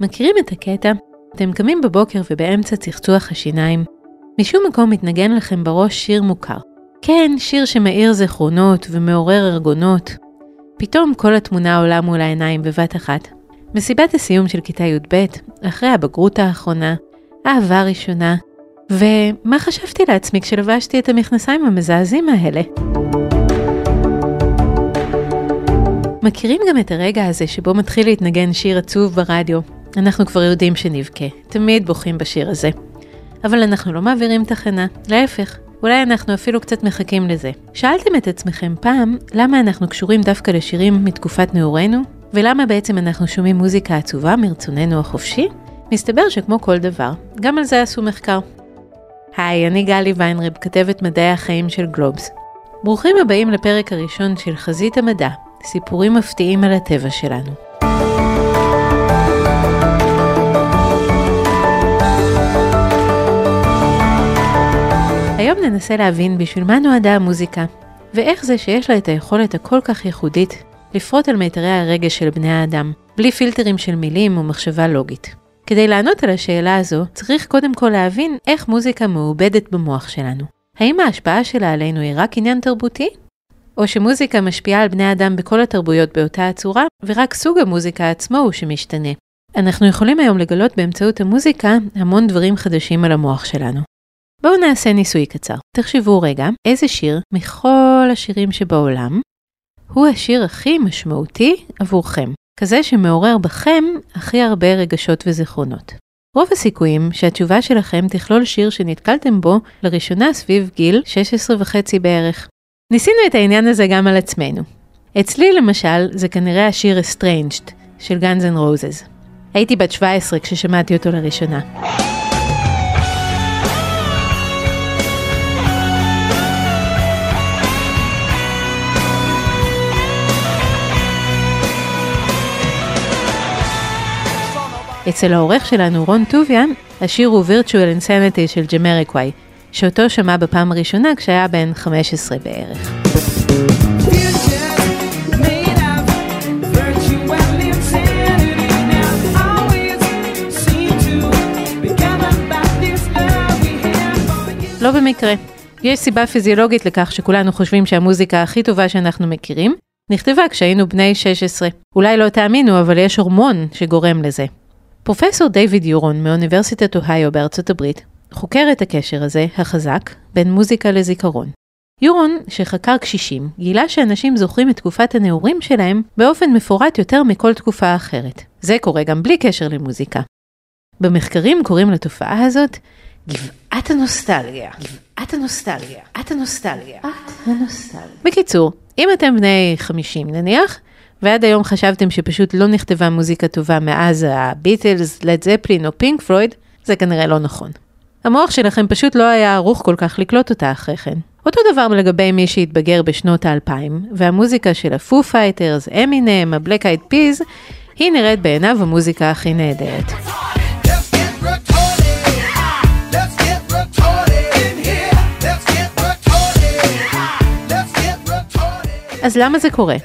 מכירים את הקטע? אתם קמים בבוקר ובאמצע צחצוח השיניים. משום מקום מתנגן לכם בראש שיר מוכר. כן, שיר שמאיר זיכרונות ומעורר ארגונות. פתאום כל התמונה עולה מול העיניים בבת אחת. מסיבת הסיום של כיתה י"ב, אחרי הבגרות האחרונה, אהבה ראשונה, ומה חשבתי לעצמי כשלבשתי את המכנסיים המזעזעים האלה? מכירים גם את הרגע הזה שבו מתחיל להתנגן שיר עצוב ברדיו. אנחנו כבר יודעים שנבכה, תמיד בוכים בשיר הזה. אבל אנחנו לא מעבירים תחנה, להפך, אולי אנחנו אפילו קצת מחכים לזה. שאלתם את עצמכם פעם, למה אנחנו קשורים דווקא לשירים מתקופת נעורינו? ולמה בעצם אנחנו שומעים מוזיקה עצובה מרצוננו החופשי? מסתבר שכמו כל דבר, גם על זה עשו מחקר. היי, אני גלי ויינרב, כתבת מדעי החיים של גלובס. ברוכים הבאים לפרק הראשון של חזית המדע, סיפורים מפתיעים על הטבע שלנו. היום ננסה להבין בשביל מה נועדה המוזיקה, ואיך זה שיש לה את היכולת הכל כך ייחודית לפרוט על מיתרי הרגש של בני האדם, בלי פילטרים של מילים ומחשבה לוגית. כדי לענות על השאלה הזו, צריך קודם כל להבין איך מוזיקה מעובדת במוח שלנו. האם ההשפעה שלה עלינו היא רק עניין תרבותי? או שמוזיקה משפיעה על בני אדם בכל התרבויות באותה הצורה, ורק סוג המוזיקה עצמו הוא שמשתנה. אנחנו יכולים היום לגלות באמצעות המוזיקה המון דברים חדשים על המוח שלנו. בואו נעשה ניסוי קצר. תחשבו רגע, איזה שיר מכל השירים שבעולם הוא השיר הכי משמעותי עבורכם, כזה שמעורר בכם הכי הרבה רגשות וזיכרונות. רוב הסיכויים שהתשובה שלכם תכלול שיר שנתקלתם בו לראשונה סביב גיל 16 וחצי בערך. ניסינו את העניין הזה גם על עצמנו. אצלי למשל זה כנראה השיר Estranged של Guns N' Roses. הייתי בת 17 כששמעתי אותו לראשונה. אצל העורך שלנו, רון טוביה, השיר הוא Virtual Insanity של ג'מריקוואי, שאותו שמע בפעם הראשונה כשהיה בן 15 בערך. לא במקרה. יש סיבה פיזיולוגית לכך שכולנו חושבים שהמוזיקה הכי טובה שאנחנו מכירים, נכתבה כשהיינו בני 16. אולי לא תאמינו, אבל יש הורמון שגורם לזה. פרופסור דיוויד יורון מאוניברסיטת אוהיו בארצות הברית חוקר את הקשר הזה, החזק, בין מוזיקה לזיכרון. יורון, שחקר קשישים, גילה שאנשים זוכרים את תקופת הנעורים שלהם באופן מפורט יותר מכל תקופה אחרת. זה קורה גם בלי קשר למוזיקה. במחקרים קוראים לתופעה הזאת גבעת הנוסטלגיה. גבעת הנוסטלגיה. את הנוסטלגיה. את הנוסטלגיה. בקיצור, אם אתם בני 50 נניח, ועד היום חשבתם שפשוט לא נכתבה מוזיקה טובה מאז הביטלס, לד זפלין או פינק פלויד, זה כנראה לא נכון. המוח שלכם פשוט לא היה ערוך כל כך לקלוט אותה אחרי כן. אותו דבר לגבי מי שהתבגר בשנות האלפיים, והמוזיקה של הפו פייטרס, אמינם, הבלק אייד פיז, היא נראית בעיניו המוזיקה הכי נהדרת. אז למה זה קורה?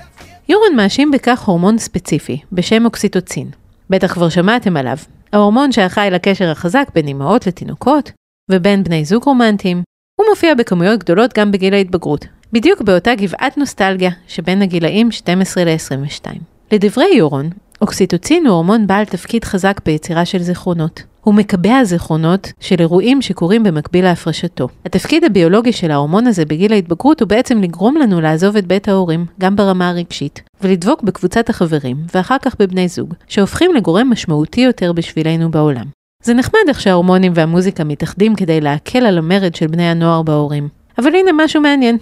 יורון מאשים בכך הורמון ספציפי, בשם אוקסיטוצין. בטח כבר שמעתם עליו. ההורמון שאחראי לקשר החזק בין אמהות לתינוקות, ובין בני זוג רומנטיים, הוא מופיע בכמויות גדולות גם בגיל ההתבגרות, בדיוק באותה גבעת נוסטלגיה שבין הגילאים 12 ל-22. לדברי יורון, אוקסיטוצין הוא הורמון בעל תפקיד חזק ביצירה של זיכרונות. הוא מקבע זיכרונות של אירועים שקורים במקביל להפרשתו. התפקיד הביולוגי של ההורמון הזה בגיל ההתבגרות הוא בעצם לגרום לנו לעזוב את בית ההורים, גם ברמה הרגשית, ולדבוק בקבוצת החברים, ואחר כך בבני זוג, שהופכים לגורם משמעותי יותר בשבילנו בעולם. זה נחמד איך שההורמונים והמוזיקה מתאחדים כדי להקל על המרד של בני הנוער בהורים. אבל הנה משהו מעניין.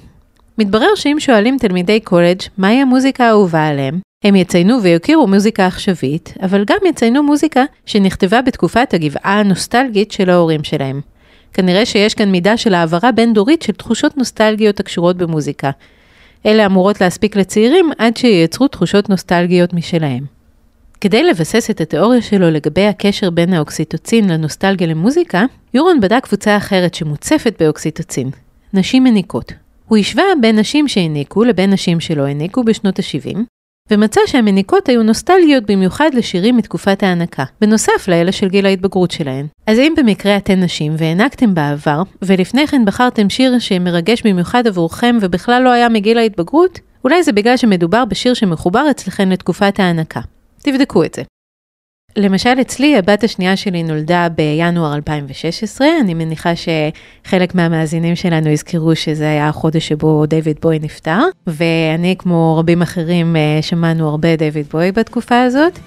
מתברר שאם שואלים תלמידי קולג' מהי המוזיקה האהובה עליהם, הם יציינו ויכירו מוזיקה עכשווית, אבל גם יציינו מוזיקה שנכתבה בתקופת הגבעה הנוסטלגית של ההורים שלהם. כנראה שיש כאן מידה של העברה בין-דורית של תחושות נוסטלגיות הקשורות במוזיקה. אלה אמורות להספיק לצעירים עד שייצרו תחושות נוסטלגיות משלהם. כדי לבסס את התיאוריה שלו לגבי הקשר בין האוקסיטוצין לנוסטלגיה למוזיקה, יורון בדק קבוצה אחרת שמוצפת באוקסיטוצין, נשים מניקות. הוא השווה בין נשים שהניקו לבין נשים שלא הניקו בשנות ה-70, ומצא שהמניקות היו נוסטלגיות במיוחד לשירים מתקופת ההנקה, בנוסף לאלה של גיל ההתבגרות שלהן. אז אם במקרה אתן נשים והענקתם בעבר, ולפני כן בחרתם שיר שמרגש במיוחד עבורכם ובכלל לא היה מגיל ההתבגרות, אולי זה בגלל שמדובר בשיר שמחובר אצלכם לתקופת ההנקה. תבדקו את זה. למשל אצלי הבת השנייה שלי נולדה בינואר 2016, אני מניחה שחלק מהמאזינים שלנו יזכרו שזה היה החודש שבו דיוויד בוי נפטר, ואני כמו רבים אחרים אה, שמענו הרבה דיוויד בוי בתקופה הזאת.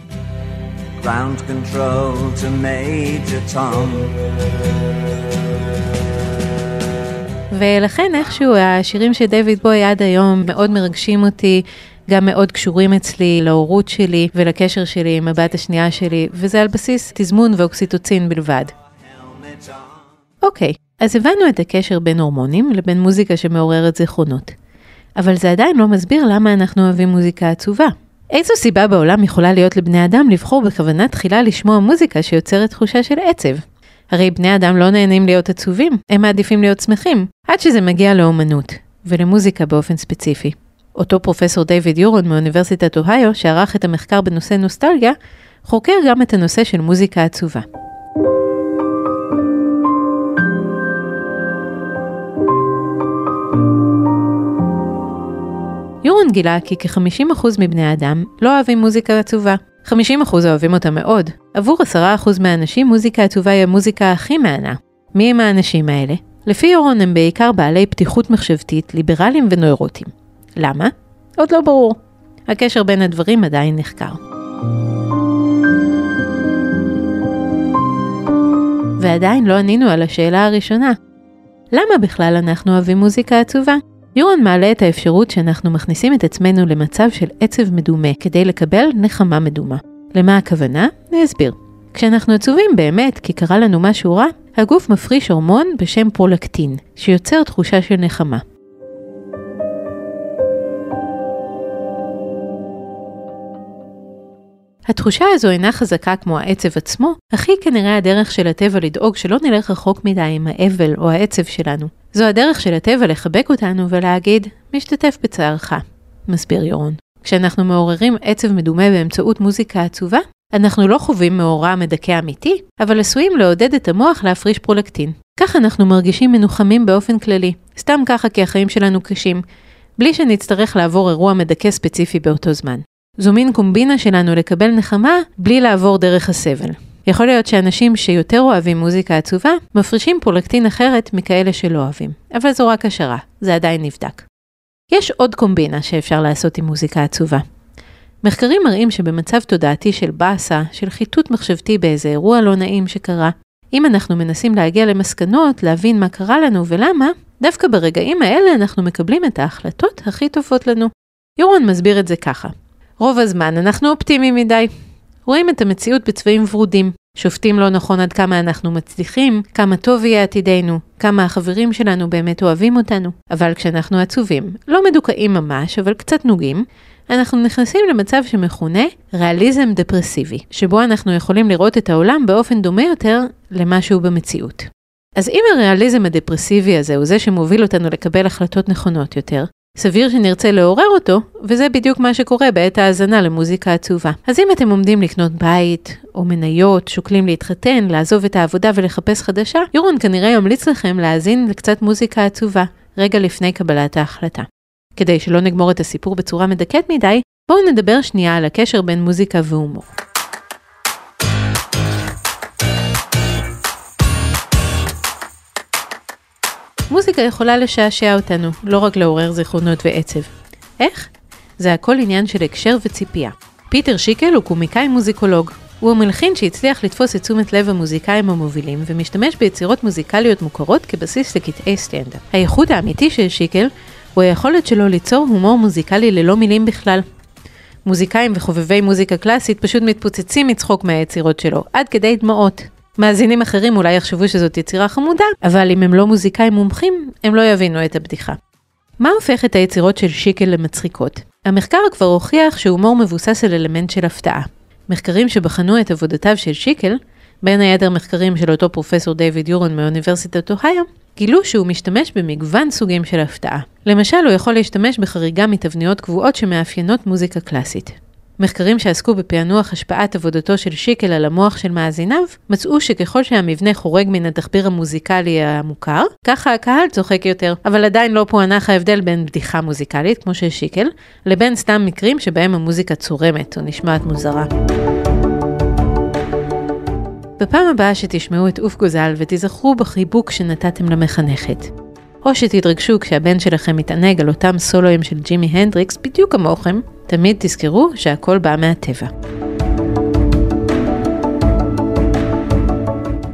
Ground control to Major Tom. ולכן איכשהו השירים של דיוויד בוי עד היום מאוד מרגשים אותי. גם מאוד קשורים אצלי להורות שלי ולקשר שלי עם הבת השנייה שלי, וזה על בסיס תזמון ואוקסיטוצין בלבד. אוקיי, אז הבנו את הקשר בין הורמונים לבין מוזיקה שמעוררת זיכרונות. אבל זה עדיין לא מסביר למה אנחנו אוהבים מוזיקה עצובה. איזו סיבה בעולם יכולה להיות לבני אדם לבחור בכוונה תחילה לשמוע מוזיקה שיוצרת תחושה של עצב? הרי בני אדם לא נהנים להיות עצובים, הם מעדיפים להיות שמחים, עד שזה מגיע לאומנות, ולמוזיקה באופן ספציפי. אותו פרופסור דיוויד יורון מאוניברסיטת אוהיו, שערך את המחקר בנושא נוסטלגיה, חוקר גם את הנושא של מוזיקה עצובה. יורון גילה כי כ-50% מבני אדם לא אוהבים מוזיקה עצובה. 50% אוהבים אותה מאוד. עבור 10% מהאנשים מוזיקה עצובה היא המוזיקה הכי מהנה. מי הם האנשים האלה? לפי יורון הם בעיקר בעלי פתיחות מחשבתית, ליברליים ונוירוטיים. למה? עוד לא ברור. הקשר בין הדברים עדיין נחקר. ועדיין לא ענינו על השאלה הראשונה. למה בכלל אנחנו אוהבים מוזיקה עצובה? יורון מעלה את האפשרות שאנחנו מכניסים את עצמנו למצב של עצב מדומה כדי לקבל נחמה מדומה. למה הכוונה? אני אסביר. כשאנחנו עצובים באמת כי קרה לנו משהו רע, הגוף מפריש הורמון בשם פרולקטין, שיוצר תחושה של נחמה. התחושה הזו אינה חזקה כמו העצב עצמו, אך היא כנראה הדרך של הטבע לדאוג שלא נלך רחוק מדי עם האבל או העצב שלנו. זו הדרך של הטבע לחבק אותנו ולהגיד, משתתף בצערך, מסביר יורון. כשאנחנו מעוררים עצב מדומה באמצעות מוזיקה עצובה, אנחנו לא חווים מאורע מדכא אמיתי, אבל עשויים לעודד את המוח להפריש פרולקטין. כך אנחנו מרגישים מנוחמים באופן כללי, סתם ככה כי החיים שלנו קשים, בלי שנצטרך לעבור אירוע מדכא ספציפי באותו זמן. זו מין קומבינה שלנו לקבל נחמה בלי לעבור דרך הסבל. יכול להיות שאנשים שיותר אוהבים מוזיקה עצובה, מפרישים פרולקטין אחרת מכאלה שלא אוהבים. אבל זו רק השערה, זה עדיין נבדק. יש עוד קומבינה שאפשר לעשות עם מוזיקה עצובה. מחקרים מראים שבמצב תודעתי של באסה, של חיטוט מחשבתי באיזה אירוע לא נעים שקרה, אם אנחנו מנסים להגיע למסקנות, להבין מה קרה לנו ולמה, דווקא ברגעים האלה אנחנו מקבלים את ההחלטות הכי טובות לנו. יורון מסביר את זה ככה. רוב הזמן אנחנו אופטימיים מדי. רואים את המציאות בצבעים ורודים, שופטים לא נכון עד כמה אנחנו מצליחים, כמה טוב יהיה עתידנו, כמה החברים שלנו באמת אוהבים אותנו. אבל כשאנחנו עצובים, לא מדוכאים ממש, אבל קצת נוגעים, אנחנו נכנסים למצב שמכונה ריאליזם דפרסיבי, שבו אנחנו יכולים לראות את העולם באופן דומה יותר למה שהוא במציאות. אז אם הריאליזם הדפרסיבי הזה הוא זה שמוביל אותנו לקבל החלטות נכונות יותר, סביר שנרצה לעורר אותו, וזה בדיוק מה שקורה בעת האזנה למוזיקה עצובה. אז אם אתם עומדים לקנות בית, או מניות, שוקלים להתחתן, לעזוב את העבודה ולחפש חדשה, יורון כנראה ימליץ לכם להאזין לקצת מוזיקה עצובה, רגע לפני קבלת ההחלטה. כדי שלא נגמור את הסיפור בצורה מדכאת מדי, בואו נדבר שנייה על הקשר בין מוזיקה והומור. מוזיקה יכולה לשעשע אותנו, לא רק לעורר זיכרונות ועצב. איך? זה הכל עניין של הקשר וציפייה. פיטר שיקל הוא קומיקאי מוזיקולוג. הוא המלחין שהצליח לתפוס את תשומת לב המוזיקאים המובילים ומשתמש ביצירות מוזיקליות מוכרות כבסיס לקטעי סטנדאפ. הייחוד האמיתי של שיקל הוא היכולת שלו ליצור הומור מוזיקלי ללא מילים בכלל. מוזיקאים וחובבי מוזיקה קלאסית פשוט מתפוצצים מצחוק מהיצירות שלו, עד כדי דמעות. מאזינים אחרים אולי יחשבו שזאת יצירה חמודה, אבל אם הם לא מוזיקאים מומחים, הם לא יבינו את הבדיחה. מה הופך את היצירות של שיקל למצחיקות? המחקר כבר הוכיח שהומור מבוסס על אלמנט של הפתעה. מחקרים שבחנו את עבודותיו של שיקל, בין היתר מחקרים של אותו פרופסור דיוויד יורון מאוניברסיטת אוהיו, גילו שהוא משתמש במגוון סוגים של הפתעה. למשל, הוא יכול להשתמש בחריגה מתבניות קבועות שמאפיינות מוזיקה קלאסית. מחקרים שעסקו בפענוח השפעת עבודתו של שיקל על המוח של מאזיניו, מצאו שככל שהמבנה חורג מן התחביר המוזיקלי המוכר, ככה הקהל צוחק יותר. אבל עדיין לא פוענח ההבדל בין בדיחה מוזיקלית, כמו של שיקל, לבין סתם מקרים שבהם המוזיקה צורמת או נשמעת מוזרה. בפעם הבאה שתשמעו את עוף גוזל ותיזכרו בחיבוק שנתתם למחנכת. או שתתרגשו כשהבן שלכם מתענג על אותם סולואים של ג'ימי הנדריקס בדיוק כמוכם, תמיד תזכרו שהכל בא מהטבע.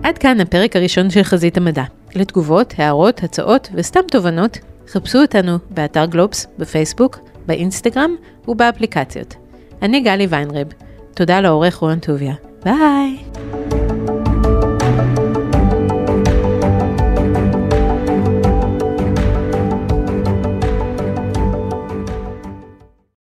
עד כאן הפרק הראשון של חזית המדע. לתגובות, הערות, הצעות וסתם תובנות, חפשו אותנו באתר גלובס, בפייסבוק, באינסטגרם ובאפליקציות. אני גלי ויינרב. תודה לעורך רון טוביה. ביי!